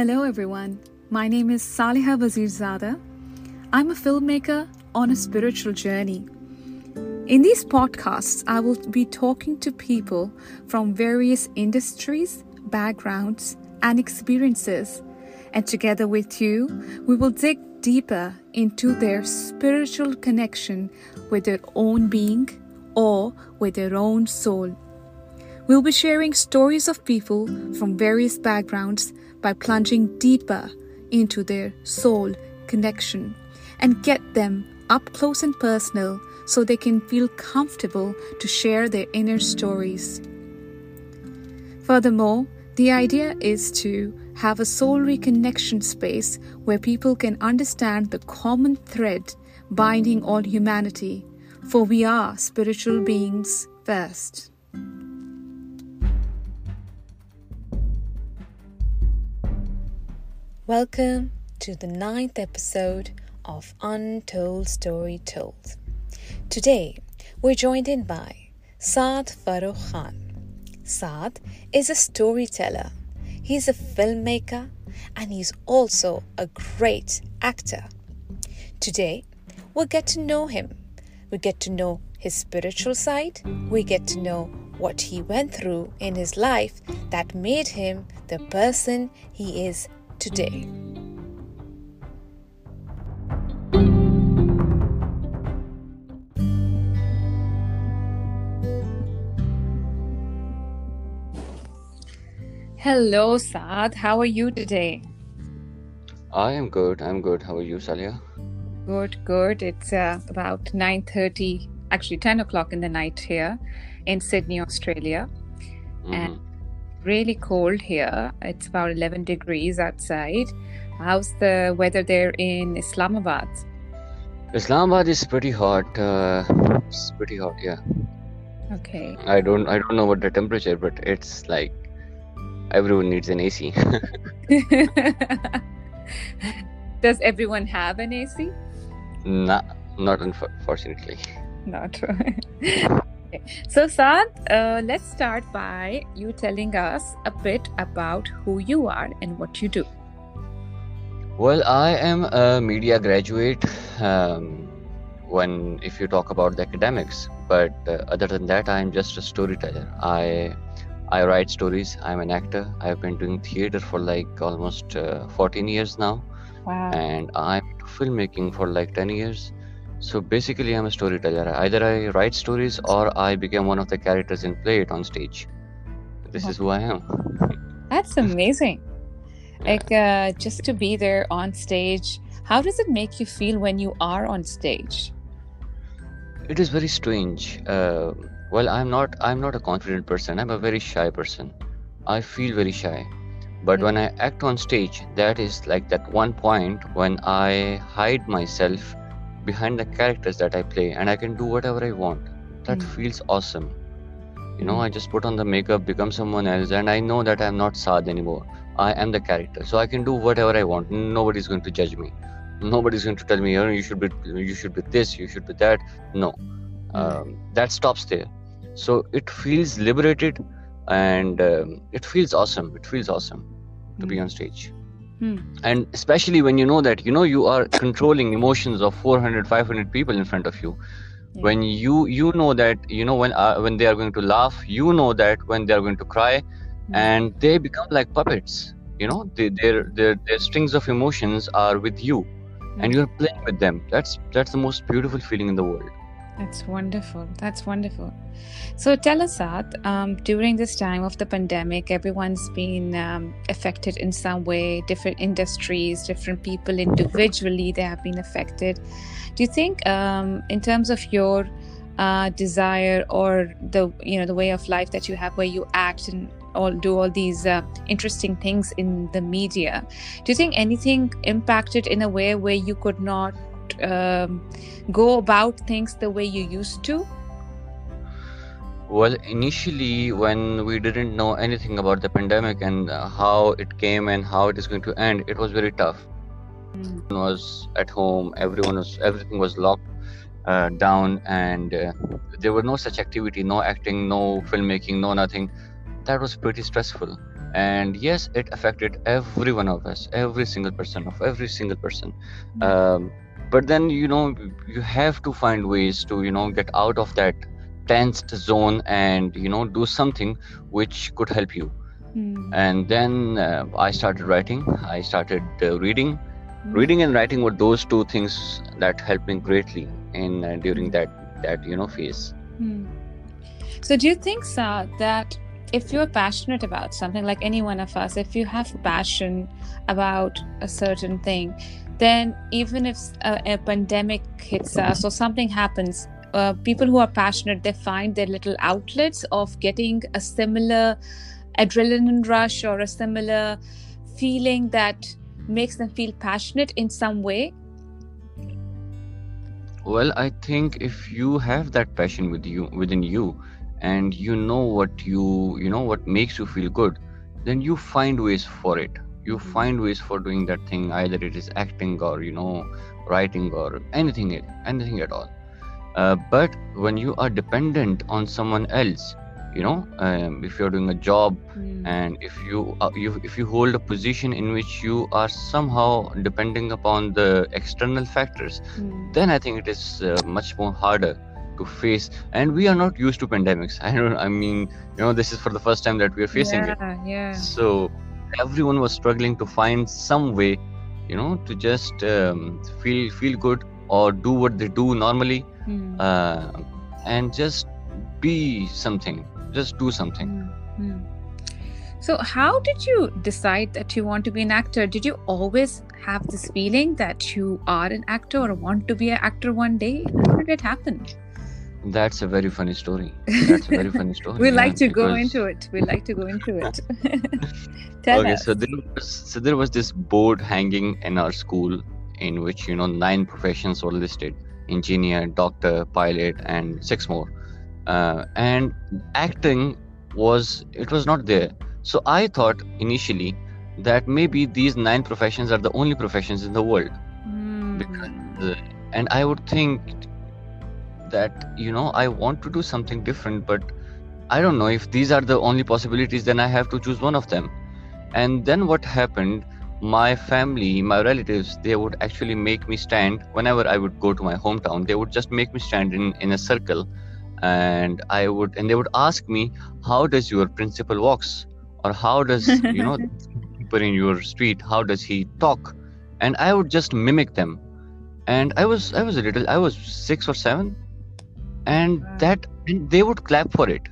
Hello, everyone. My name is Saliha Wazirzada. I'm a filmmaker on a spiritual journey. In these podcasts, I will be talking to people from various industries, backgrounds, and experiences. And together with you, we will dig deeper into their spiritual connection with their own being or with their own soul. We'll be sharing stories of people from various backgrounds by plunging deeper into their soul connection and get them up close and personal so they can feel comfortable to share their inner stories. Furthermore, the idea is to have a soul reconnection space where people can understand the common thread binding all humanity, for we are spiritual beings first. Welcome to the ninth episode of Untold Story Told. Today, we're joined in by Saad Farrukh Khan. Saad is a storyteller, he's a filmmaker, and he's also a great actor. Today, we'll get to know him. We get to know his spiritual side, we get to know what he went through in his life that made him the person he is today. Hello, Saad. How are you today? I am good. I'm good. How are you, Salia? Good, good. It's uh, about 9.30, actually 10 o'clock in the night here in Sydney, Australia. Mm-hmm. And really cold here. It's about 11 degrees outside. How's the weather there in Islamabad? Islamabad is pretty hot. Uh, it's pretty hot, yeah. Okay. I don't I don't know what the temperature, but it's like everyone needs an AC. Does everyone have an AC? Nah, not unfortunately. Not. So, Saad, uh, let's start by you telling us a bit about who you are and what you do. Well, I am a media graduate. Um, when if you talk about the academics, but uh, other than that, I am just a storyteller. I I write stories. I'm an actor. I've been doing theater for like almost uh, 14 years now, wow. and I'm filmmaking for like 10 years so basically, I'm a storyteller. Either I write stories or I become one of the characters and play it on stage. This is who I am. That's amazing. Like, uh, just to be there on stage, how does it make you feel when you are on stage? It is very strange. Uh, well, I'm not. I'm not a confident person. I'm a very shy person. I feel very shy. But when I act on stage, that is like that one point when I hide myself behind the characters that I play and I can do whatever I want. That mm. feels awesome. You know, mm. I just put on the makeup, become someone else, and I know that I'm not Saad anymore. I am the character, so I can do whatever I want. Nobody's going to judge me. Nobody's going to tell me, oh, you should be, you should be this, you should be that. No, mm. um, that stops there. So it feels liberated, and um, it feels awesome. It feels awesome to be hmm. on stage. Hmm. And especially when you know that you know you are controlling emotions of 400, 500 people in front of you. Yeah. When you you know that you know when uh, when they are going to laugh, you know that when they are going to cry, hmm. and they become like puppets. You know, they, their their their strings of emotions are with you, hmm. and you are playing with them. That's that's the most beautiful feeling in the world. That's wonderful. That's wonderful. So tell us, Saad, um, during this time of the pandemic, everyone's been um, affected in some way, different industries, different people individually, they have been affected. Do you think, um, in terms of your uh, desire or the you know the way of life that you have, where you act and all do all these uh, interesting things in the media, do you think anything impacted in a way where you could not um, go about things the way you used to? Well, initially, when we didn't know anything about the pandemic and how it came and how it is going to end, it was very tough. Mm. Everyone was at home. Everyone was everything was locked uh, down, and uh, there were no such activity, no acting, no filmmaking, no nothing. That was pretty stressful. and yes it affected every one of us every single person of every single person Mm. um, but then you know you have to find ways to you know get out of that tensed zone and you know do something which could help you Mm. and then uh, i started writing i started uh, reading Mm. reading and writing were those two things that helped me greatly in uh, during that that you know phase Hmm. So, do you think, Sa, that if you're passionate about something, like any one of us, if you have passion about a certain thing, then even if a, a pandemic hits us or something happens, uh, people who are passionate they find their little outlets of getting a similar adrenaline rush or a similar feeling that makes them feel passionate in some way. Well, I think if you have that passion with you within you and you know what you you know what makes you feel good, then you find ways for it. You find ways for doing that thing, either it is acting or you know writing or anything it- anything at all. Uh, but when you are dependent on someone else, you know, um, if you're doing a job Hmm. and if you, uh, you if you hold a position in which you are somehow depending upon the external factors Hmm. then i think it is uh, much more harder to face and we are not used to pandemics i don't i mean you know this is for the first time that we are facing it yeah, yeah. so everyone was struggling to find some way you know to just um, feel feel good or do what they do normally Hmm. uh, and just be something just do something Mm, mm. So, how did you decide that you want to be an actor? Did you always have this feeling that you are an actor or want to be an actor one day? How did it happen? That's a very funny story that's a very funny story we like to go into it. We like to go into it. Tell okay us. so there was so there was this board hanging in our school in which you know nine professions were listed engineer doctor pilot and six more uh, and acting was it was not there so i thought initially that maybe these nine professions are the only professions in the world because, Mm, uh, and i would think that you know i want to do something different but i don't know if these are the only possibilities then i have to choose one of them. And then what happened my family my relatives they would actually make me stand whenever i would go to my hometown. They would just make me stand in in a circle and i would and they would ask me how does your principal walks? Or how does you know people in your street how does he talk? And i would just mimic them. And i was i was a little i was 6 or 7 and that and they would clap for it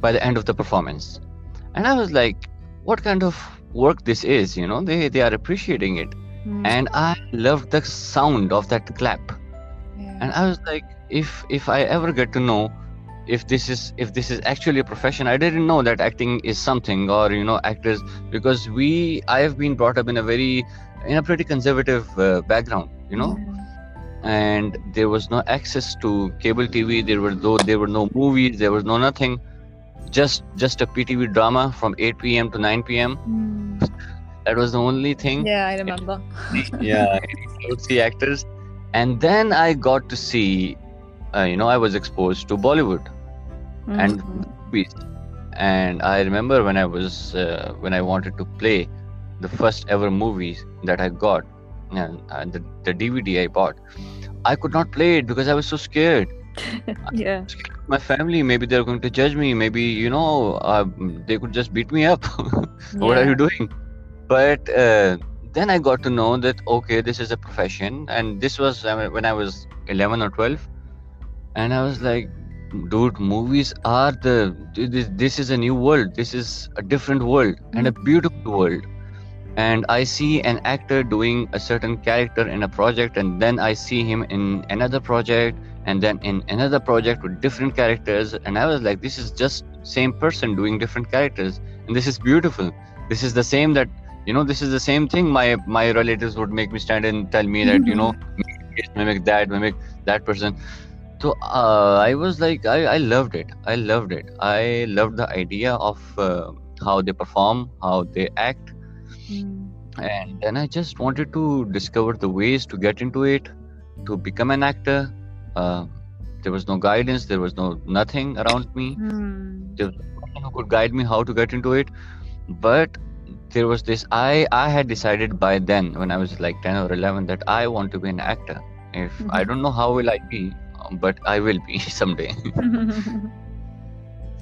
by the end of the performance. And i was like what kind of work this is you know? They they are appreciating it. Mm, and i loved the sound of that clap. Yeah. and i was like if if i ever get to know if this is if this is actually a profession i didn't know that acting is something or you know actors because we i have been brought up in a very in a pretty conservative uh, background you know? Yeah. And there was no access to cable tv there were though there were no movies there was no nothing. Just just a ptv drama from 8 p.m to 9 p.m Mm, that was the only thing. Yeah, I remember. yeah I would see actors. And then i got to see uh, you know i was exposed to bollywood and Mhm. movies. And i remember when i was uh, when i wanted to play the first ever movie that i got and uh, the, the dvd i bought i could not play it because i was so scared. Yeah. my family. Maybe they're going to judge me. Maybe you know uh, they could just beat me up. What are you doing? But uh, then i got to know that okay this is a profession. And this was when i was 11 or 12 and i was like dude movies are the this, this is a new world. This is a different world and a beautiful world and i see an actor doing a certain character in a project and then i see him in another project and then in another project with different characters. And i was like this is just same person doing different characters. And this is beautiful. This is the same that you know this is the same thing my my relatives would make me stand and tell me that you know mimic that mimic that person. So uh, i was like I, I loved it. I loved it. I loved the idea of uh, how they perform how they act Mm, and then i just wanted to discover the ways to get into it to become an actor. Uh, there was no guidance there was no nothing around me. Mm, there was no one who could guide me how to get into it. But there was this i i had decided by then when i was like 10 or 11 that i want to be an actor. If Mhm. i don't know how will i be but i will be someday.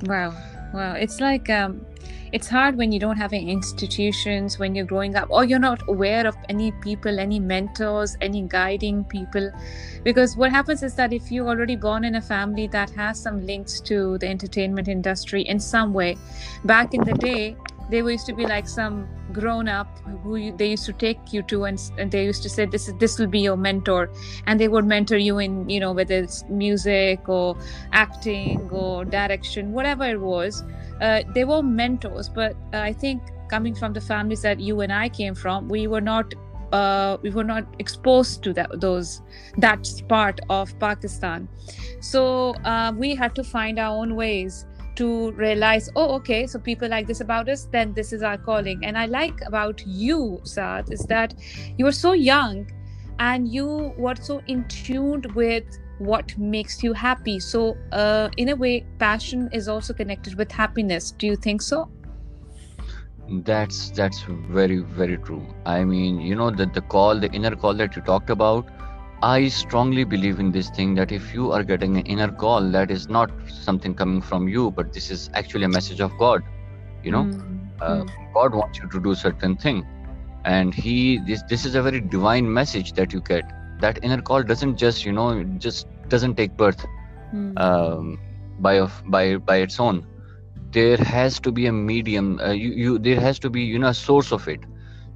Wow. Wow. It's like um it's hard when you don't have any institutions when you're growing up or you're not aware of any people any mentors any guiding people. Because what happens is that if you're already born in a family that has some links to the entertainment industry in some way back in the day there used to be like some grown up who you, they used to take you to and, and they used to say this is this will be your mentor. And they would mentor you in you know whether it's music or acting or direction whatever it was. Uh, they were mentors but uh, i think coming from the families that you and i came from we were not uh, we were not exposed to that those that part of pakistan. So uh, we had to find our own ways to realize oh okay so people like this about us then this is our calling. And i like about you Saad is that you were so young and you were so in tuned with what makes you happy. So uh, in a way passion is also connected with happiness. Do you think so? That's that's very very true. I mean, you know that the call, the inner call that you talked about, I strongly believe in this thing that if you are getting an inner call, that is not something coming from you, but this is actually a message of God. You know, Mm, uh, mm, God wants you to do certain thing, and He this this is a very divine message that you get. That inner call doesn't just you know it just doesn't take birth mm, um, by of by by its own. There has to be a medium uh, you, you there has to be you know a source of it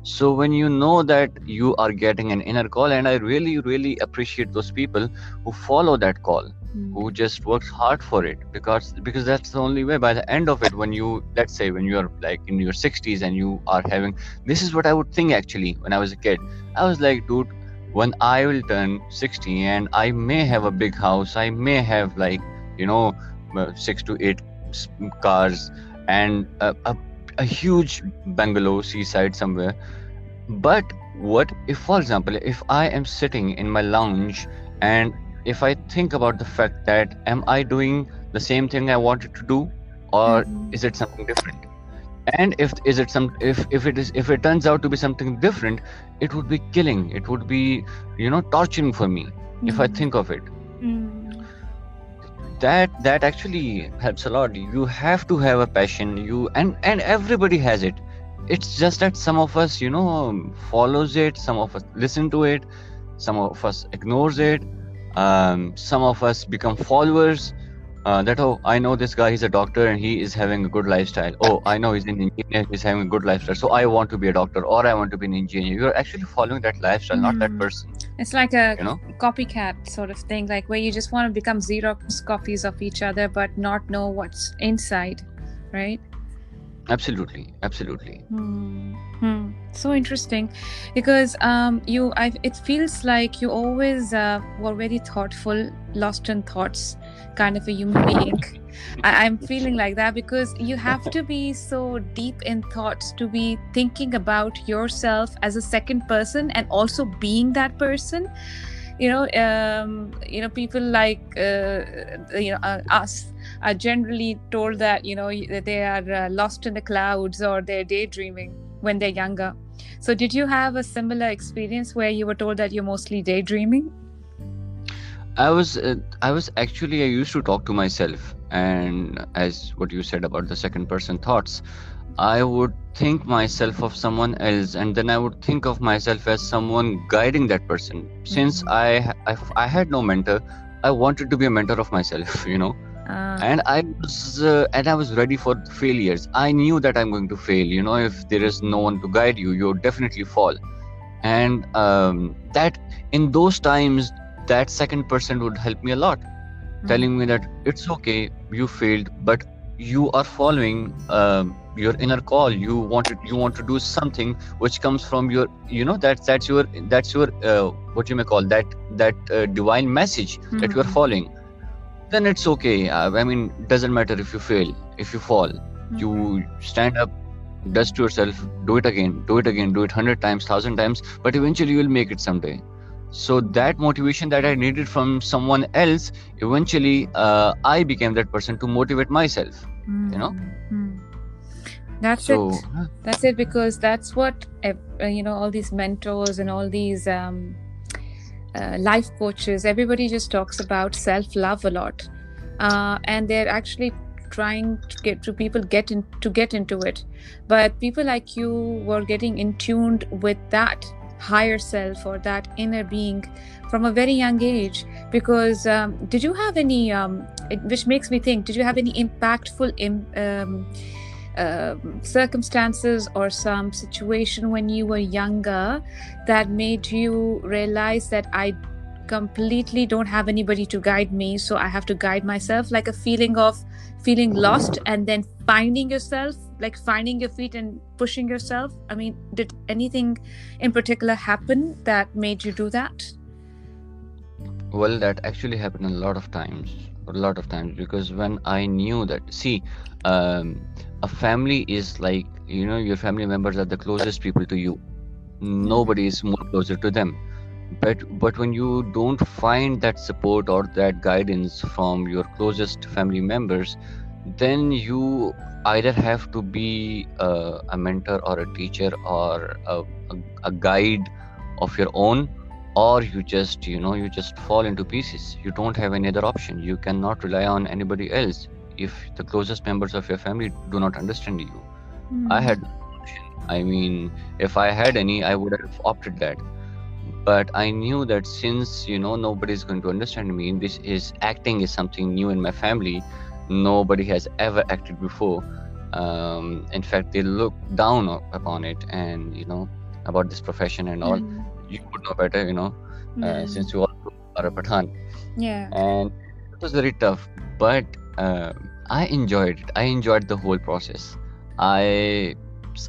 so when you know that you are getting an inner call and i really really appreciate those people who follow that call mm, who just works hard for it because because that's the only way. By the end of it when you let's say when you're like in your 60s and you are having this is what i would think actually when i was a kid. I was like dude when i will turn 60 and i may have a big house i may have like you know uh, six to eight cars and a, a, a huge bungalow seaside somewhere. But what if for example if i am sitting in my lounge and if i think about the fact that am i doing the same thing i wanted to do or mhm, is it something different? And if is it some if if it is if it turns out to be something different it would be killing. It would be you know torturing for me if i mm, think of it that that actually helps a lot. You have to have a passion you and and everybody has it. It's just that some of us you know follows it some of us listen to it some of us ignores it um, some of us become followers. Uh, that oh i know this guy he's a doctor and he is having a good lifestyle. Oh i know he's an engineer he's having a good lifestyle. So i want to be a doctor or i want to be an engineer. You're actually following that lifestyle not that Mm. person it's like a you know? copycat sort of thing like where you just want to become xerox copies of each other but not know what's inside right absolutely absolutely Hmm. Hmm. So interesting, because um, you, I, it feels like you always uh, were very thoughtful, lost in thoughts, kind of a human being. I, I'm feeling like that because you have to be so deep in thoughts to be thinking about yourself as a second person and also being that person. You know, um, you know, people like uh, you know uh, us are generally told that you know that they are uh, lost in the clouds or they're daydreaming when they're younger. So, did you have a similar experience where you were told that you're mostly daydreaming? I was uh, I was actually I used to talk to myself and as what you said about the second person thoughts I would think myself of someone else and then I would think of myself as someone guiding that person since Mhm. I, I I had no mentor I wanted to be a mentor of myself you know Uh, and I was uh, and I was ready for failures. I knew that I'm going to fail. You know if there is no one to guide you you'll definitely fall. And um, that in those times that second person would help me a lot telling me that it's okay you failed but you are following um, your inner call. You wanted you want to do something which comes from your you know that's that's your that's your uh, what you may call that that uh, divine message that you are Mhm. following then it's okay uh, i mean doesn't matter if you fail if you fall Mhm. you stand up dust yourself do it again do it again do it 100 times 1000 times but eventually you will make it someday so that motivation that i needed from someone else eventually uh, i became that person to motivate myself you know? Mm, mm. that's so, it that's it because that's what you know all these mentors and all these um, uh, life coaches everybody just talks about self love a lot. Uh, and they're actually trying to get to people get in to get into it. But people like you were getting in tuned with that higher self or that inner being from a very young age. Because um, did you have any um, which makes me think did you have any impactful Im, um, uh, circumstances or some situation when you were younger that made you realize that I completely don't have anybody to guide me, so I have to guide myself, like a feeling of feeling lost and then finding yourself, like finding your feet and pushing yourself. I mean, did anything in particular happen that made you do that? Well, that actually happened a lot of times, a lot of times, because when I knew that, see, um, a family is like you know your family members are the closest people to you. Nobody is more closer to them. But but when you don't find that support or that guidance from your closest family members then you either have to be uh, a mentor or a teacher or a, a, a guide of your own or you just you know you just fall into pieces. You don't have any other option. You cannot rely on anybody else if the closest members of your family do not understand you. Mm. i had i mean if i had any i would have opted that. But i knew that since you know nobody is going to understand me this is acting is something new in my family nobody has ever acted before. Um, in fact they look down upon it and you know about this profession and all. Mm. you would know better you know uh, since you all are a pathan. Yeah. And it was very tough. But uh, I enjoyed it. I enjoyed the whole process. I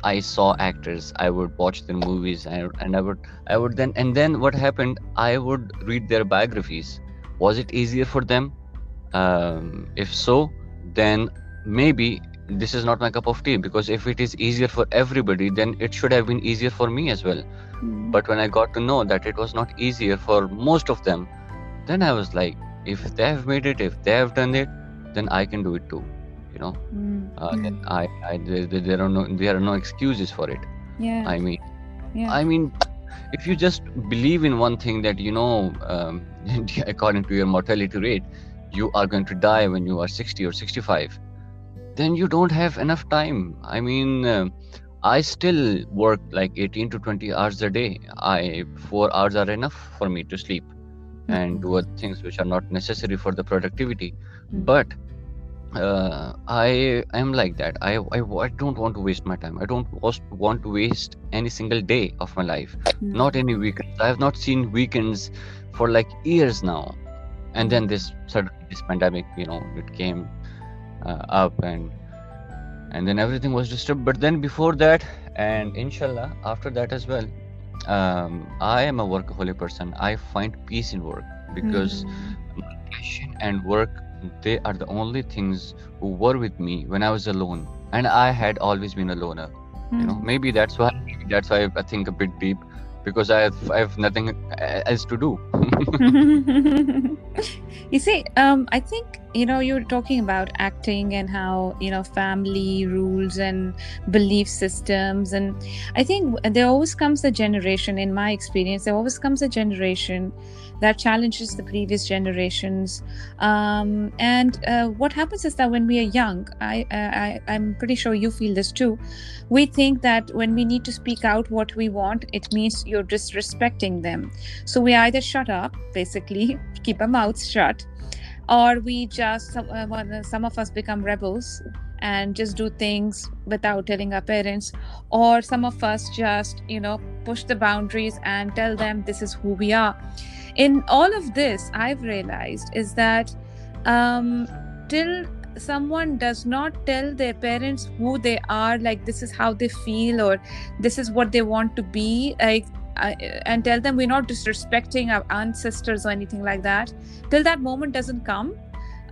I saw actors. I would watch their movies, and, and I would I would then and then what happened? I would read their biographies. Was it easier for them? Um, if so, then maybe this is not my cup of tea because if it is easier for everybody, then it should have been easier for me as well. Mm. But when I got to know that it was not easier for most of them, then I was like, if they have made it, if they have done it, then I can do it too. You know, mm. Uh, mm. I, I there, there are no there are no excuses for it. Yeah. I mean, yeah. I mean, if you just believe in one thing that you know, um, according to your mortality rate, you are going to die when you are 60 or 65, then you don't have enough time. I mean. Uh, I still work like 18 to 20 hours a day. I four hours are enough for me to sleep and do other things which are not necessary for the productivity. But uh, I am like that. I, I, I don't want to waste my time. I don't want to waste any single day of my life. Mm. Not any weekends. I have not seen weekends for like years now. And then this suddenly this pandemic, you know, it came uh, up and and then everything was disturbed. But then before that, and inshallah after that as well, um, I am a workaholic person. I find peace in work because mm. passion and work they are the only things who were with me when I was alone, and I had always been a loner. Mm. You know, hmm. maybe that's why that's why I think a bit deep because I have, I have nothing else to do. you see, um, I think you know you're talking about acting and how you know family rules and belief systems, and I think there always comes a generation. In my experience, there always comes a generation that challenges the previous generations. Um, and uh, what happens is that when we are young, I, I, I'm pretty sure you feel this too. We think that when we need to speak out what we want, it means you're disrespecting them. So we either shut up, basically, keep our mouths shut, or we just some, uh, some of us become rebels and just do things without telling our parents or some of us just you know push the boundaries and tell them this is who we are in all of this i've realized is that um, till someone does not tell their parents who they are like this is how they feel or this is what they want to be like uh, and tell them we're not disrespecting our ancestors or anything like that till that moment doesn't come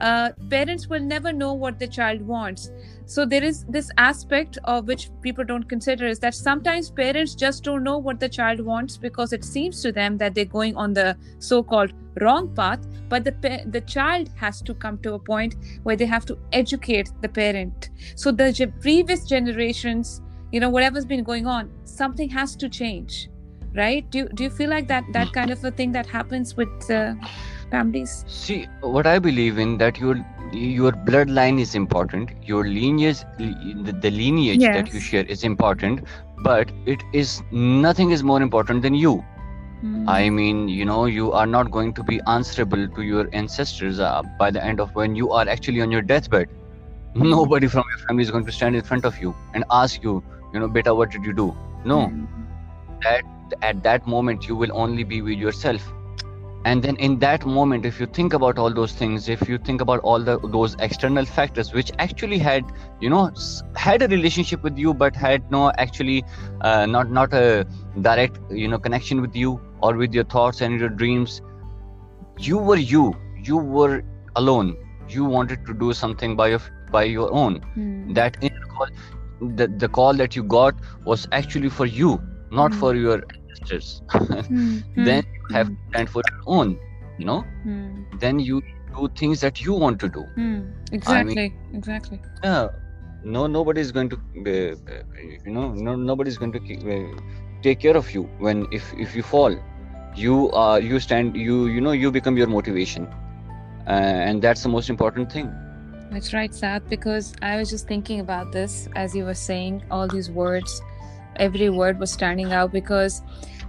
uh, parents will never know what the child wants so there is this aspect of which people don't consider is that sometimes parents just don't know what the child wants because it seems to them that they're going on the so-called wrong path but the the child has to come to a point where they have to educate the parent. So the previous generations you know whatever's been going on something has to change right? Do, do you feel like that that kind of a thing that happens with uh, families see what i believe in that your your bloodline is important your lineage the, the lineage yes. that you share is important but it is nothing is more important than you mm. i mean you know you are not going to be answerable to your ancestors uh, by the end of when you are actually on your deathbed mm. nobody from your family is going to stand in front of you and ask you you know beta what did you do no mm. that at that moment you will only be with yourself and then in that moment if you think about all those things if you think about all the those external factors which actually had you know had a relationship with you but had no actually uh, not not a direct you know connection with you or with your thoughts and your dreams you were you you were alone you wanted to do something by your by your own mm. that call the, the call that you got was actually for you not mm. for your ancestors mm. then have to stand for your own you know? Then you do things that you want to do. Exactly. I mean, exactly. Yeah. No nobody is going to uh, you know no nobody's going to uh, take care of you when if if you fall. You are you stand you you know you become your motivation. Uh, and that's the most important thing. That's right, Saad, because I was just thinking about this as you were saying all these words. Every word was standing out because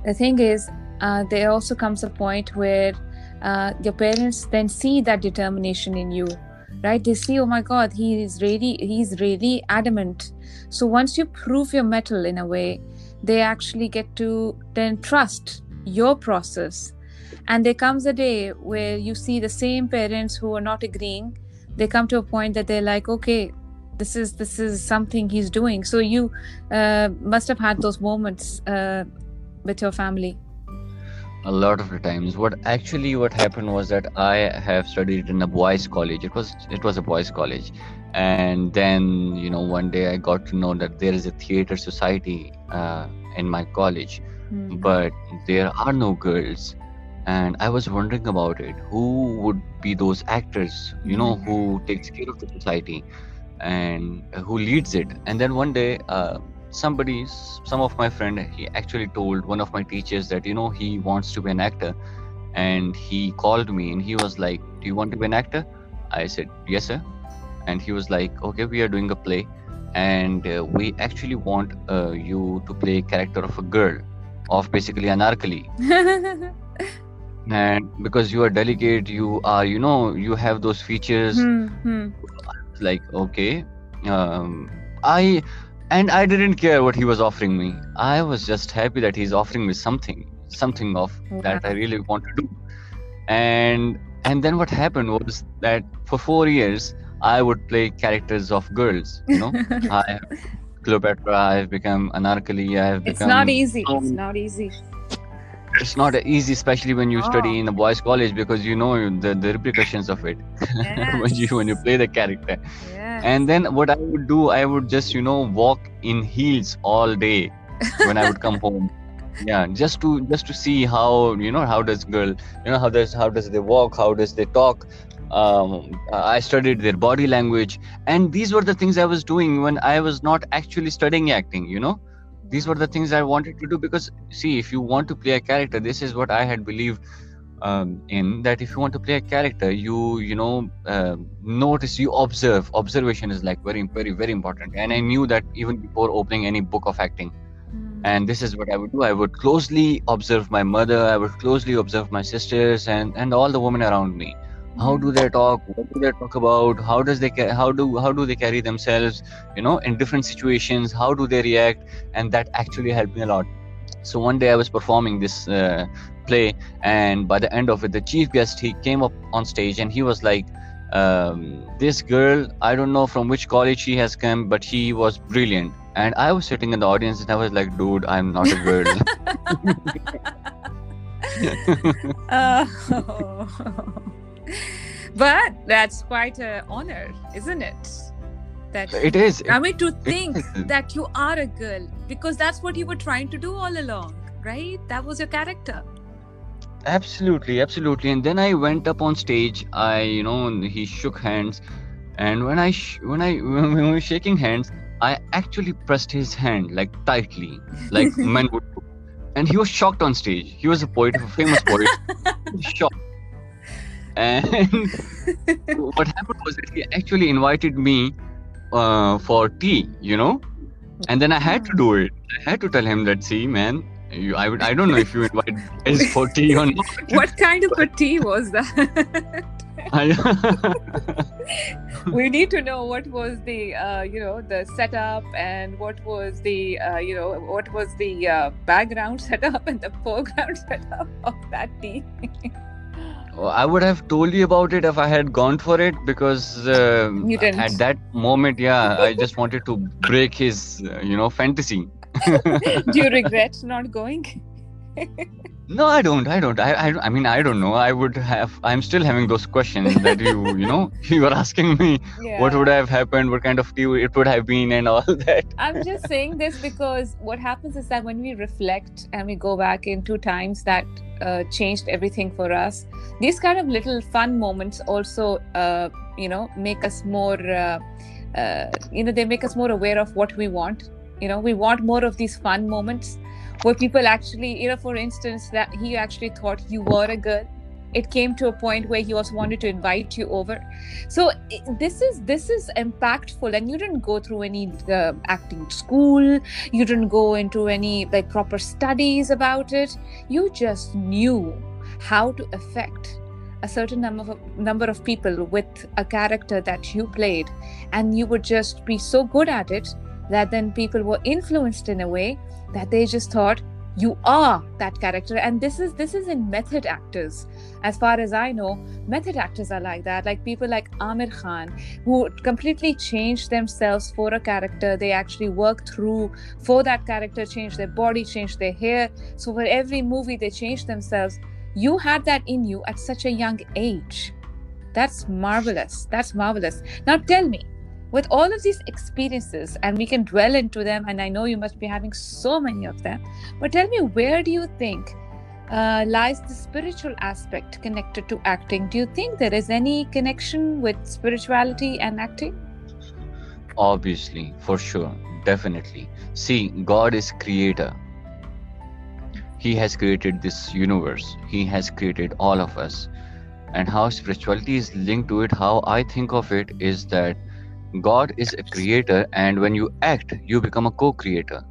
the thing is, uh, there also comes a point where uh, your parents then see that determination in you, right? They see, oh my God, he is really, he's really adamant. So once you prove your mettle in a way, they actually get to then trust your process. And there comes a day where you see the same parents who are not agreeing they come to a point that they're like okay this is this is something he's doing so you uh, must have had those moments uh, with your family a lot of the times. What actually what happened was that i have studied in a boys college. It was it was a boys college. And then you know one day i got to know that there is a theater society uh, in my college. Mm-hmm. but there are no girls. And i was wondering about it. Who would be those actors you know who mm-hmm. takes care of the society and who leads it? And then one day uh, somebody some of my friend he actually told one of my teachers that you know he wants to be an actor. And he called me and he was like do you want to be an actor? I said yes sir. And he was like okay we are doing a play. And uh, we actually want uh, you to play character of a girl of basically anarkali and because you are delicate you are you know you have those features. Mm-hmm. like okay um, i and i didn't care what he was offering me. I was just happy that he's offering me something something of yeah. that i really want to do. And and then what happened was that for four years i would play characters of girls you know. I cleopatra i've become anarkali i've become it's not easy. It's not easy it's not easy especially when you oh. study in a boys college because you know the, the repercussions of it yes. when you when you play the character yes. and then what i would do i would just you know walk in heels all day when i would come home yeah just to just to see how you know how does girl you know how does how does they walk how does they talk um, i studied their body language and these were the things i was doing when i was not actually studying acting you know these were the things I wanted to do because see, if you want to play a character, this is what I had believed um, in that if you want to play a character, you you know uh, notice, you observe. Observation is like very very very important, and I knew that even before opening any book of acting. Hmm. And this is what I would do. I would closely observe my mother. I would closely observe my sisters and and all the women around me how do they talk? What do they talk about? How does they how do how do they carry themselves you know in different situations? How do they react? And that actually helped me a lot. So one day i was performing this uh, play and by the end of it the chief guest he came up on stage and he was like um, this girl i don't know from which college she has come but she was brilliant. And i was sitting in the audience and i was like dude i'm not a girl. Uh, but that's quite an honor, isn't it? That it is. I mean, to think that you are a girl because that's what you were trying to do all along, right? That was your character. Absolutely, absolutely. And then I went up on stage. I, you know, he shook hands, and when I sh- when I when we were shaking hands, I actually pressed his hand like tightly, like men would. And he was shocked on stage. He was a poet, a famous poet. shocked and what happened was that he actually invited me uh, for tea you know? And then i had to do it. I had to tell him that see man you, I, would, I don't know if you invite guys for tea or not. What kind of a tea was that? We need to know what was the uh, you know the setup and what was the uh, you know what was the uh, background setup and the foreground setup of that tea I would have told you about it if I had gone for it because uh, at that moment, yeah, I just wanted to break his, uh, you know, fantasy. Do you regret not going? no, I don't. I don't. I, I, I mean, I don't know. I would have. I'm still having those questions that you, you know, you were asking me yeah. what would have happened, what kind of tea it would have been, and all that. I'm just saying this because what happens is that when we reflect and we go back into times that uh, changed everything for us. These kind of little fun moments also, uh, you know, make us more, uh, uh, you know, they make us more aware of what we want. You know, we want more of these fun moments where people actually, you know, for instance, that he actually thought you were a girl. It came to a point where he also wanted to invite you over. So this is this is impactful and you didn't go through any uh, acting school. You didn't go into any like proper studies about it. You just knew how to affect a certain number of number of people with a character that you played and you would just be so good at it that then people were influenced in a way that they just thought you are that character. And this is this is in method actors. As far as i know method actors are like that. Like people like Aamir Khan who completely change themselves for a character. They actually work through for that character change their body change their hair. So for every movie they change themselves you had that in you at such a young age. That's marvelous. That's marvelous. Now tell me with all of these experiences and we can dwell into them and i know you must be having so many of them but tell me where do you think uh, lies the spiritual aspect connected to acting? Do you think there is any connection with spirituality and acting? Obviously for sure definitely. See god is creator. He has created this universe. He has created all of us. And how spirituality is linked to it how i think of it is that god is a creator and when you act you become a co-creator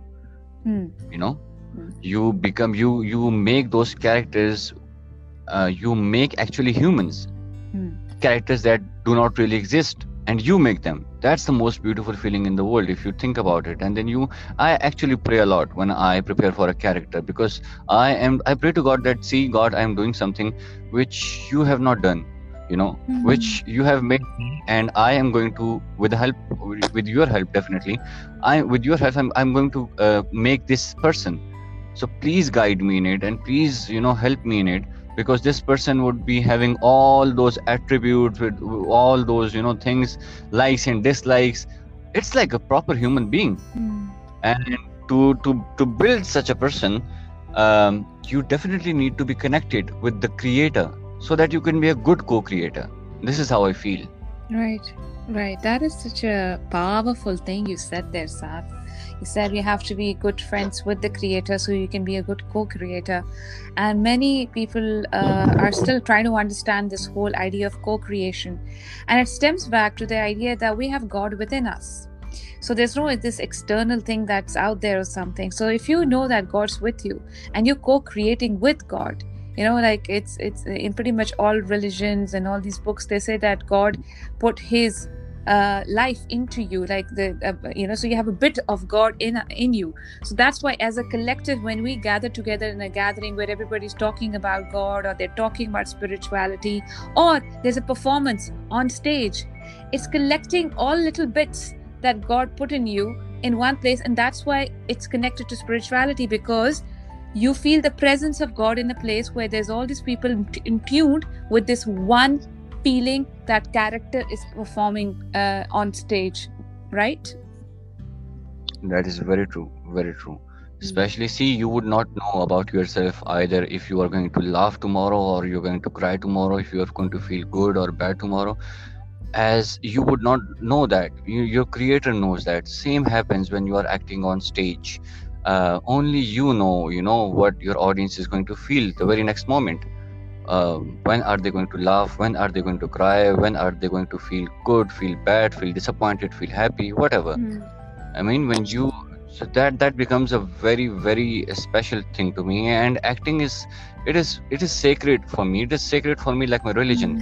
hmm. you know hmm. you become you you make those characters uh, you make actually humans hmm. characters that do not really exist and you make them that's the most beautiful feeling in the world if you think about it and then you i actually pray a lot when i prepare for a character because i am i pray to god that see god i am doing something which you have not done you know mm-hmm. which you have made and i am going to with help with your help definitely i with your help i'm, I'm going to uh, make this person so please guide me in it and please you know help me in it because this person would be having all those attributes with all those you know things likes and dislikes it's like a proper human being mm. and to to to build such a person um, you definitely need to be connected with the creator so that you can be a good co-creator. This is how i feel. Right right. That is such a powerful thing you said there Saad. you said you have to be good friends with the creator so you can be a good co-creator. And many people uh, are still trying to understand this whole idea of co-creation. And it stems back to the idea that we have god within us. So there's no this external thing that's out there or something. So if you know that god's with you and you're co-creating with god you know like it's it's in pretty much all religions and all these books they say that god put his uh, life into you like the uh, you know so you have a bit of god in in you. So that's why as a collective when we gather together in a gathering where everybody's talking about god or they're talking about spirituality or there's a performance on stage it's collecting all little bits that god put in you in one place. And that's why it's connected to spirituality because you feel the presence of God in a place where there's all these people in tuned with this one feeling that character is performing uh, on stage right? That is very true very true. Especially see you would not know about yourself either if you are going to laugh tomorrow or you're going to cry tomorrow if you are going to feel good or bad tomorrow. As you would not know that. You, your creator knows that. Same happens when you are acting on stage uh, only you know you know what your audience is going to feel the very next moment. Uh, when are they going to laugh? When are they going to cry? When are they going to feel good feel bad feel disappointed feel happy? Whatever. Mm. i mean when you so that that becomes a very very special thing to me. And acting is it is it is sacred for me. It is sacred for me like my religion.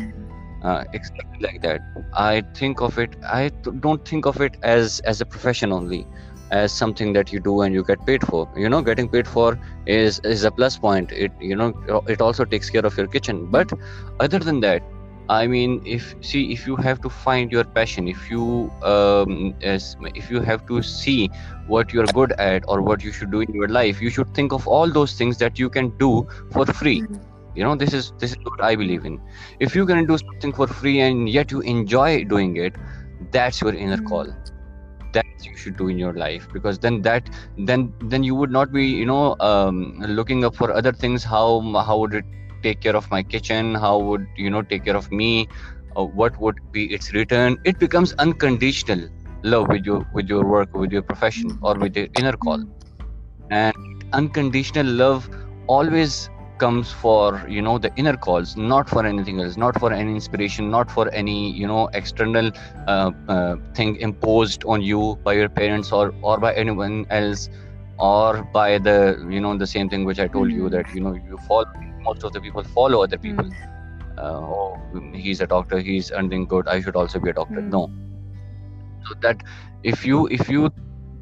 Uh, exactly like that. I think of it i th- don't think of it as as a profession only as something that you do and you get paid for. You know getting paid for is is a plus point. It you know it also takes care of your kitchen. But other than that i mean if see if you have to find your passion if you um as, if you have to see what you're good at or what you should do in your life you should think of all those things that you can do for free. Mhm. you know this is this is what i believe in. If you can do something for free and yet you enjoy doing it that's your inner Mm. call that you should do in your life because then that then then you would not be you know um, looking up for other things. How how would it take care of my kitchen? How would you know take care of me? Uh, what would be its return? It becomes unconditional love with your with your work with your profession or with your inner call. And unconditional love always comes for you know the inner calls not for anything else not for any inspiration not for any you know external uh, uh, thing imposed on you by your parents or or by anyone else or by the you know the same thing which i told you Mhm. that you know you follow most of the people follow other people Mm. uh, oh he's a doctor he's earning good i should also be a doctor Mm. no so that if you if you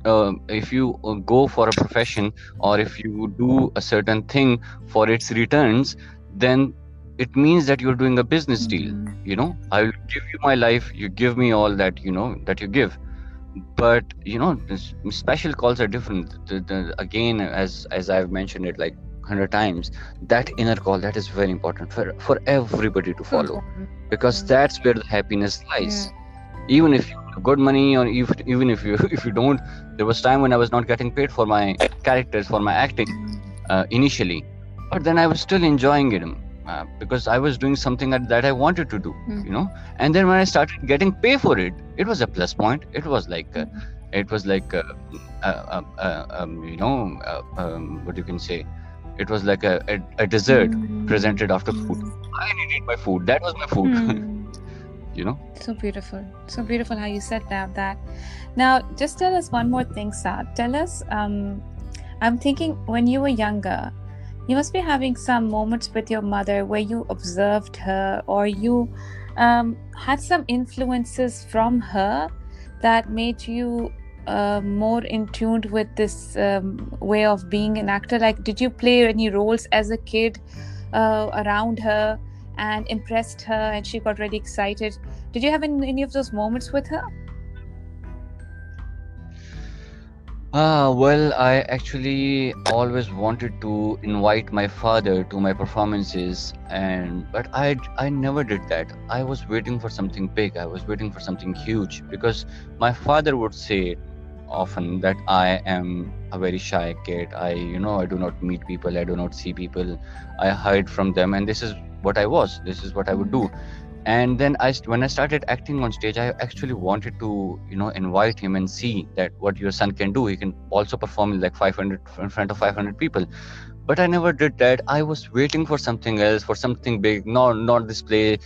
uh, if you uh, go for a profession or if you do a certain thing for its returns then it means that you're doing a business deal Mhm. you know? I will give you my life you give me all that you know that you give. But you know special calls are different. The, the, again as as i've mentioned it like 100 times that inner call that is very important for for everybody to follow. Because Mm. that's where the happiness lies even if you have good money or if, even if you if you don't there was time when i was not getting paid for my characters for my acting uh, initially. But then i was still enjoying it uh, because i was doing something that, i wanted to do Mm. you know? And then when i started getting pay for it it was a plus point. It was like uh, it was like uh, uh, uh, um, you know uh, um, what you can say? It was like a, a, a dessert Mm. presented after food. I needed my food. That was my food. Mm. you know So beautiful. So beautiful how you said that. that. Now, just tell us one more thing, Saad. Tell us, um, I'm thinking when you were younger, you must be having some moments with your mother where you observed her or you um, had some influences from her that made you uh, more in tune with this um, way of being an actor. Like, did you play any roles as a kid uh, around her? And impressed her and she got really excited did you have any, any of those moments with her Ah, well, I actually always wanted to invite my father to my performances, and but I I never did that. I was waiting for something big. I was waiting for something huge because my father would say often that I am a very shy kid. I, you know, I do not meet people. I do not see people. I hide from them, and this is what I was. This is what I would do and then i when i started acting on stage i actually wanted to you know invite him and see that what your son can do he can also perform like 500 in front of 500 people but i never did that i was waiting for something else for something big not not this play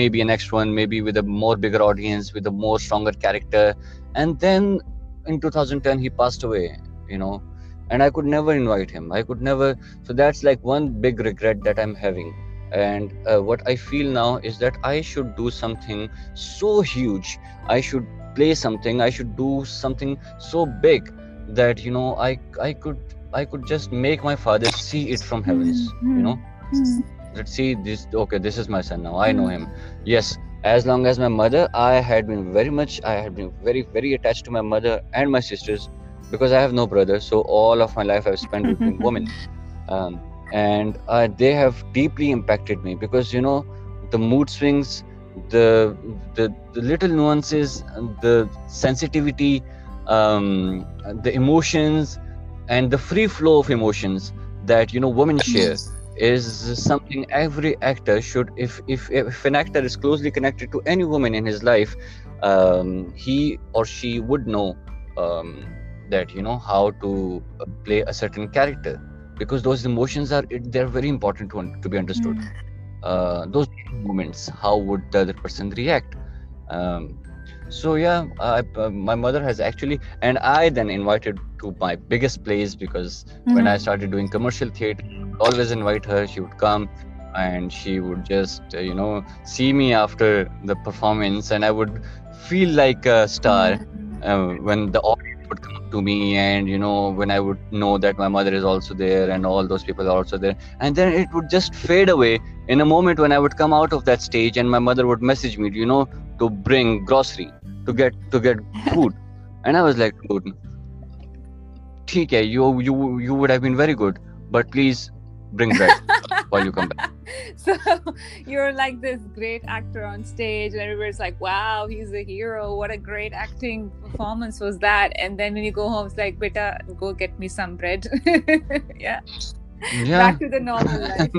maybe a next one maybe with a more bigger audience with a more stronger character and then in 2010 he passed away you know and i could never invite him. I could never so that's like one big regret that i'm having. And uh, what i feel now is that i should do something so huge. I should play something. I should do something so big that you know i i could i could just make my father see it from heavens you know. Mm-hmm. Mm-hmm. Let's see this okay this is my son now. I know mm-hmm. him. Yes as long as my mother i had been very much i had been very very attached to my mother and my sisters because i have no brother so all of my life i've spent with women. Um, and uh, they have deeply impacted me because you know the mood swings the the, the little nuances the sensitivity um, the emotions and the free flow of emotions that you know women share is something every actor should if if if an actor is closely connected to any woman in his life um, he or she would know um, that you know how to play a certain character. Because those emotions are they're very important to, to be understood. Mm. uh, those moments how would the other person react? Um, so yeah I, uh, my mother has actually and i then invited to my biggest plays because mm-hmm. when i mm-hmm. started doing commercial theater always invite her she would come and she would just uh, you know see me after the performance and i would feel like a star mm-hmm. uh, when the audience would come to me and you know when i would know that my mother is also there and all those people are also there. And then it would just fade away in a moment when i would come out of that stage and my mother would message me you know to bring grocery to get to get food. And i was like dude okay you you you would have been very good but please bring bread while you come back. So you're like this great actor on stage and everybody's like wow he's a hero. What a great acting performance was that. And then when you go home it's like beta go get me some bread. Yeah. Yeah. back to the normal life.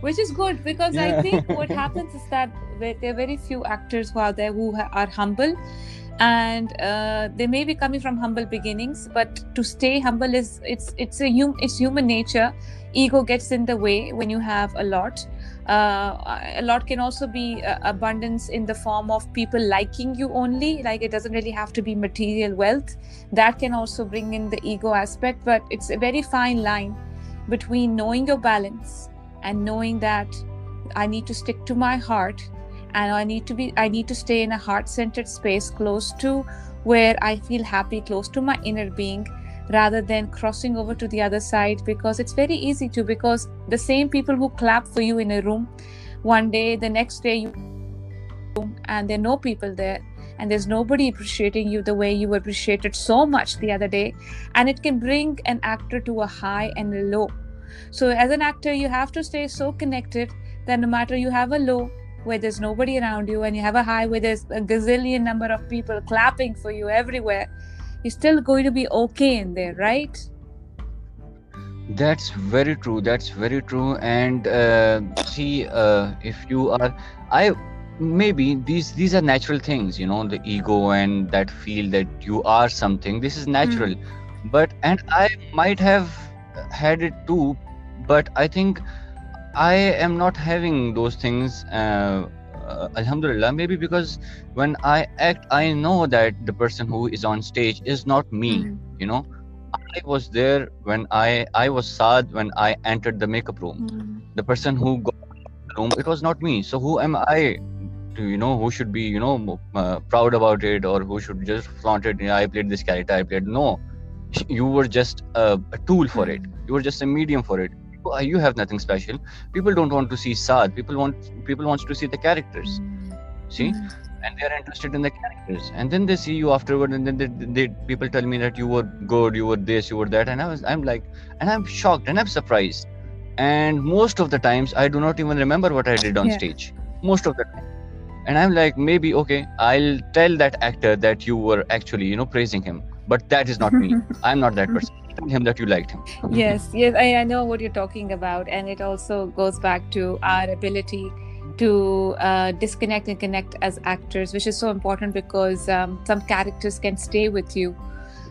Which is good because yeah. i think what happens is that there are very few actors who are there who are humble. And uh, they may be coming from humble beginnings but to stay humble is it's it's a hum, it's human nature ego gets in the way when you have a lot. Uh, a lot can also be uh, abundance in the form of people liking you only. Like it doesn't really have to be material wealth. That can also bring in the ego aspect but it's a very fine line between knowing your balance and knowing that I need to stick to my heart and I need to be I need to stay in a heart-centered space close to where I feel happy, close to my inner being, rather than crossing over to the other side because it's very easy to because the same people who clap for you in a room one day the next day you and there are no people there and there's nobody appreciating you the way you appreciated so much the other day and it can bring an actor to a high and a low. So as an actor you have to stay so connected that no matter you have a low where there's nobody around you and you have a high where there's a gazillion number of people clapping for you everywhere you're still going to be okay in there right? That's very true that's very true. And uh, see uh, if you are i maybe these these are natural things you know the ego and that feel that you are something this is natural. Mm. but and i might have had it too but i think i am not having those things uh, uh, alhamdulillah maybe because when i act i know that the person who is on stage is not me mm. you know. I was there when i i was Saad when i entered the makeup room. Mm. the person who got the room it was not me. So who am i to you know who should be you know uh, proud about it or who should just flaunt it yeah, i played this character i played no. You were just a, a tool for it. You were just a medium for it Uh, you have nothing special. People don't want to see Saad people want people wants to see the characters. Hmm. See? Hmm. And they're interested in the characters. And then they see you afterward and then they, they, people tell me that you were good you were this you were that. And i was i'm like and i'm shocked and i'm surprised. And most of the times i do not even remember what i did on yeah. stage. Most of the time. And i'm like maybe okay i'll tell that actor that you were actually you know praising him. But that is not me. I'm not that hmm. person him that you liked him. Yes yes I, I know what you're talking about and it also goes back to our ability to uh, disconnect and connect as actors which is so important because um, some characters can stay with you.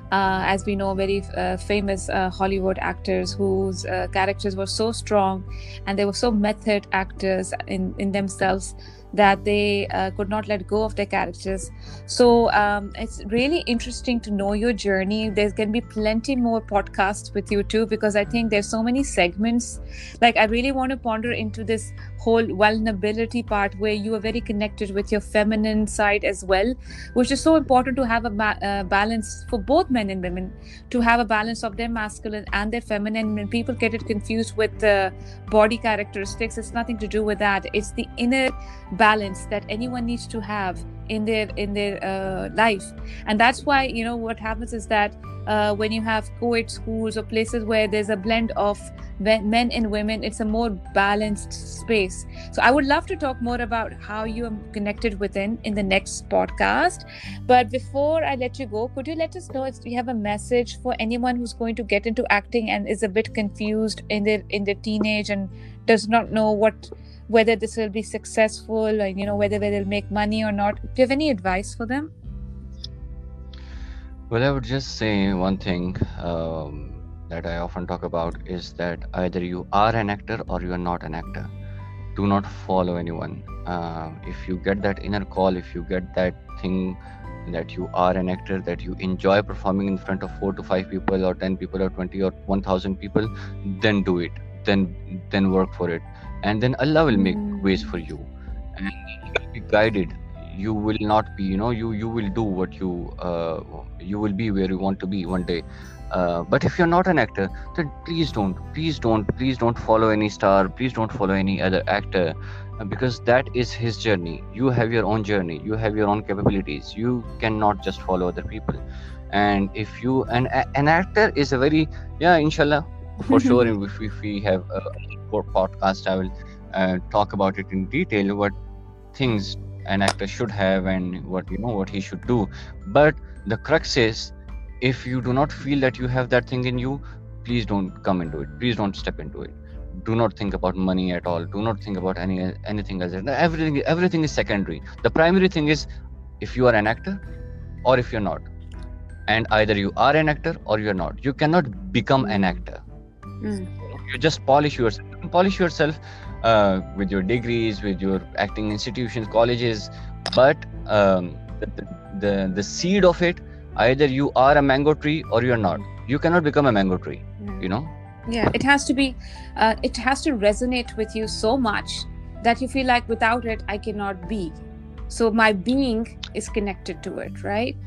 Uh, as we know, very uh, famous uh, Hollywood actors whose uh, characters were so strong and they were so method actors in, in themselves that they uh, could not let go of their characters. So um, it's really interesting to know your journey. There's going to be plenty more podcasts with you too, because I think there's so many segments. Like I really want to ponder into this whole vulnerability part where you are very connected with your feminine side as well, which is so important to have a ba- uh, balance for both men and women, to have a balance of their masculine and their feminine. When people get it confused with the body characteristics, it's nothing to do with that. It's the inner balance that anyone needs to have in their in their uh, life. And that's why you know what happens is that uh, when you have co-ed schools or places where there's a blend of men and women it's a more balanced space. So i would love to talk more about how you are connected within in the next podcast. But before i let you go could you let us know if you have a message for anyone who's going to get into acting and is a bit confused in their in their teenage and does not know what whether this will be successful or you know whether they'll make money or not do you have any advice for them well i would just say one thing um, that I often talk about is that either you are an actor or you are not an actor. Do not follow anyone. Uh, if you get that inner call, if you get that thing that you are an actor, that you enjoy performing in front of four to five people, or 10 people, or 20 or 1000 people, then do it. Then, then work for it. And then Allah will make mm. ways for you. And you will be guided. You will not be you know you you will do what you uh, you will be where you want to be one day. Uh, but if you're not an actor then please don't please don't please don't follow any star. Please don't follow any other actor uh, because that is his journey. You have your own journey. You have your own capabilities. You cannot just follow other people. And if you an, an actor is a very yeah inshallah for sure if, if we have a podcast i will uh, talk about it in detail what things an actor should have and what you know what he should do. But the crux is if you do not feel that you have that thing in you please don't come into it. Please don't step into it. Do not think about money at all. Do not think about any anything else. Everything everything is secondary. The primary thing is if you are an actor or if you're not. And either you are an actor or you're not. You cannot become an actor. Mm. you just polish yourself polish yourself uh, with your degrees with your acting institutions colleges. But um, the, the the seed of it either you are a mango tree or you're not. You cannot become a mango tree mm. you know? Yeah it has to be uh, it has to resonate with you so much that you feel like without it i cannot be. So my being is connected to it right?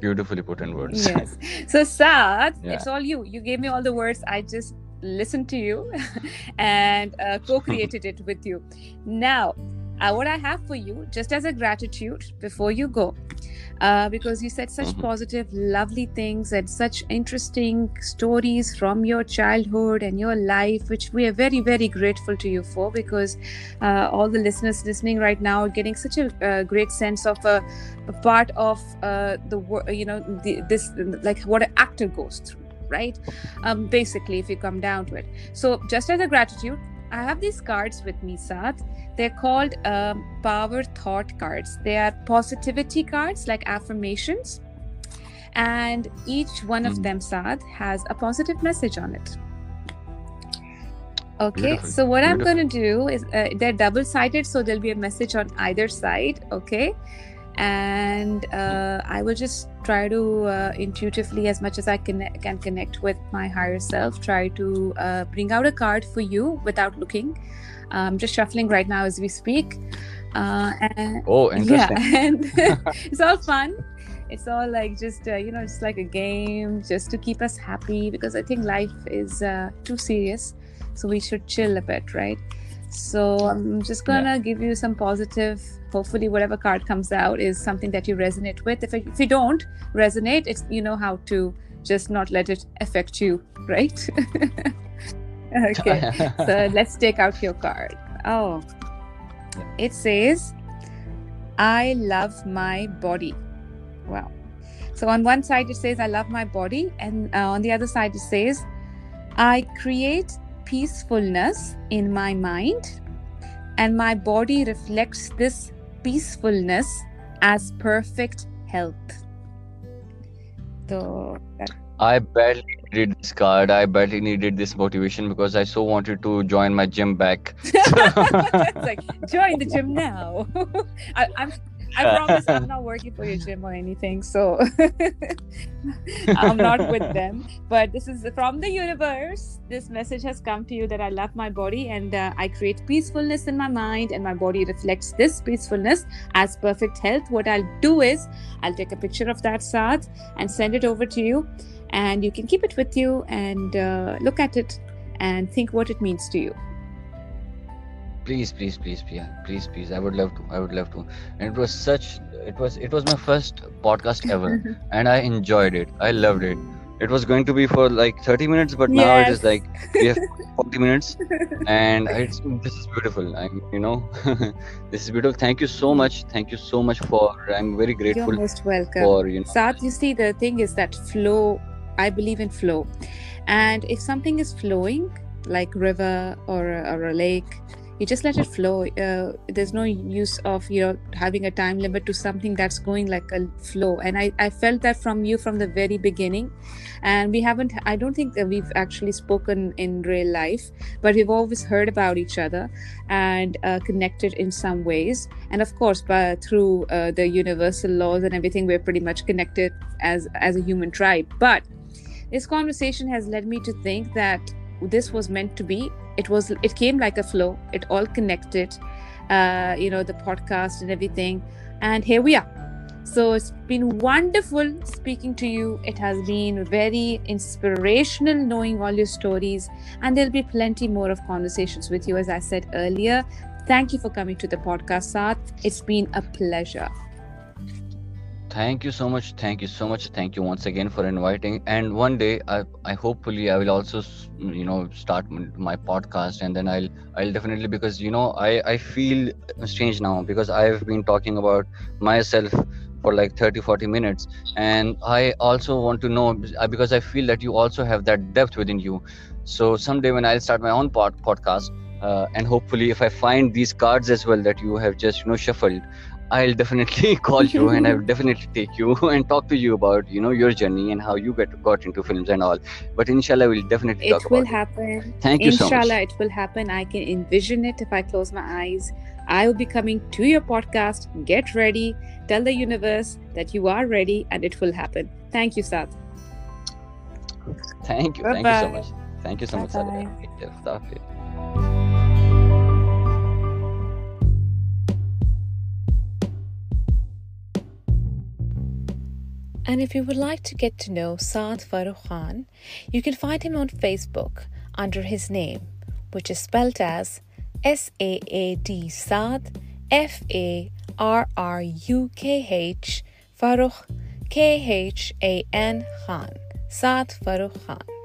Beautifully put in words. Yes. So Saad, yeah. it's all you. You gave me all the words. I just listened to you and uh, co-created it with you now uh, what I have for you, just as a gratitude before you go, uh, because you said such mm-hmm. positive, lovely things and such interesting stories from your childhood and your life, which we are very, very grateful to you for. Because uh, all the listeners listening right now are getting such a uh, great sense of a, a part of uh, the you know the, this like what an actor goes through right um, basically if you come down to it so just as a gratitude i have these cards with me Saad they're called um, power thought cards. They are positivity cards, like affirmations. And each one of hmm. them, Saad, has a positive message on it. Okay, Beautiful. so what Beautiful. I'm going to do is uh, they're double sided, so there'll be a message on either side. Okay, and uh, I will just try to uh, intuitively, as much as I can, can connect with my higher self, try to uh, bring out a card for you without looking. I'm just shuffling right now as we speak. Uh, and, oh, interesting. Yeah, and it's all fun. It's all like just uh, you know, it's like a game, just to keep us happy because I think life is uh, too serious, so we should chill a bit, right? So I'm just gonna yeah. give you some positive. Hopefully, whatever card comes out is something that you resonate with. If, if you don't resonate, it's you know how to just not let it affect you, right? okay so let's take out your card oh it says i love my body wow so on one side it says i love my body and uh, on the other side it says i create peacefulness in my mind and my body reflects this peacefulness as perfect health so I badly needed this card. I badly needed this motivation because I so wanted to join my gym back. like join the gym now. I, am I promise I'm not working for your gym or anything, so I'm not with them. But this is from the universe. This message has come to you that I love my body and uh, I create peacefulness in my mind, and my body reflects this peacefulness as perfect health. What I'll do is I'll take a picture of that Saad and send it over to you and you can keep it with you and uh, look at it and think what it means to you please please please please please please. I would love to i would love to. And it was such it was it was my first podcast ever and i enjoyed it. I loved it. It was going to be for like 30 minutes but now it is like we have 40 minutes and it's this is beautiful. I'm you know this is beautiful. Thank you so much. Thank you so much for i'm very grateful You're most welcome. for you know. Saad, you see, the thing is that flow, I believe in flow. And if something is flowing, like river or a, or a lake, you just let it flow. Uh, there's no use of you know having a time limit to something that's going like a flow. And I, I felt that from you from the very beginning. And we haven't, I don't think that we've actually spoken in real life, but we've always heard about each other and uh, connected in some ways and of course by, through uh, the universal laws and everything we're pretty much connected as as a human tribe but this conversation has led me to think that this was meant to be it was it came like a flow. It all connected uh, you know the podcast and everything. And here we are. So it's been wonderful speaking to you. It has been very inspirational knowing all your stories. And there'll be plenty more of conversations with you as i said earlier. Thank you for coming to the podcast, Saad. It's been a pleasure. Thank you so much. Thank you so much. Thank you once again for inviting. And one day, I, I hopefully I will also, you know, start my podcast, and then I'll, I'll definitely because you know I, I feel strange now because I've been talking about myself for like 30 40 minutes and i also want to know uh, because i feel that you also have that depth within you so someday when i'll start my own pod, podcast uh, and hopefully if i find these cards as well that you have just you know shuffled I'll definitely call you and I'll definitely take you and talk to you about you know your journey and how you get got into films and all. But inshallah, we'll definitely talk It will about it. happen. Thank you so Inshallah, much. it will happen. I can envision it if I close my eyes. I will be coming to your podcast. Get ready. Tell the universe that you are ready and it will happen. Thank you, Saad. Thank you. Thank you so much. Thank you so much, Bye-bye. And if you would like to get to know Saad Farrukh Khan, you can find him on Facebook under his name, which is spelled as S A A D Saad F A R R U K H Farrukh K H A N Khan. Saad Farrukh Khan.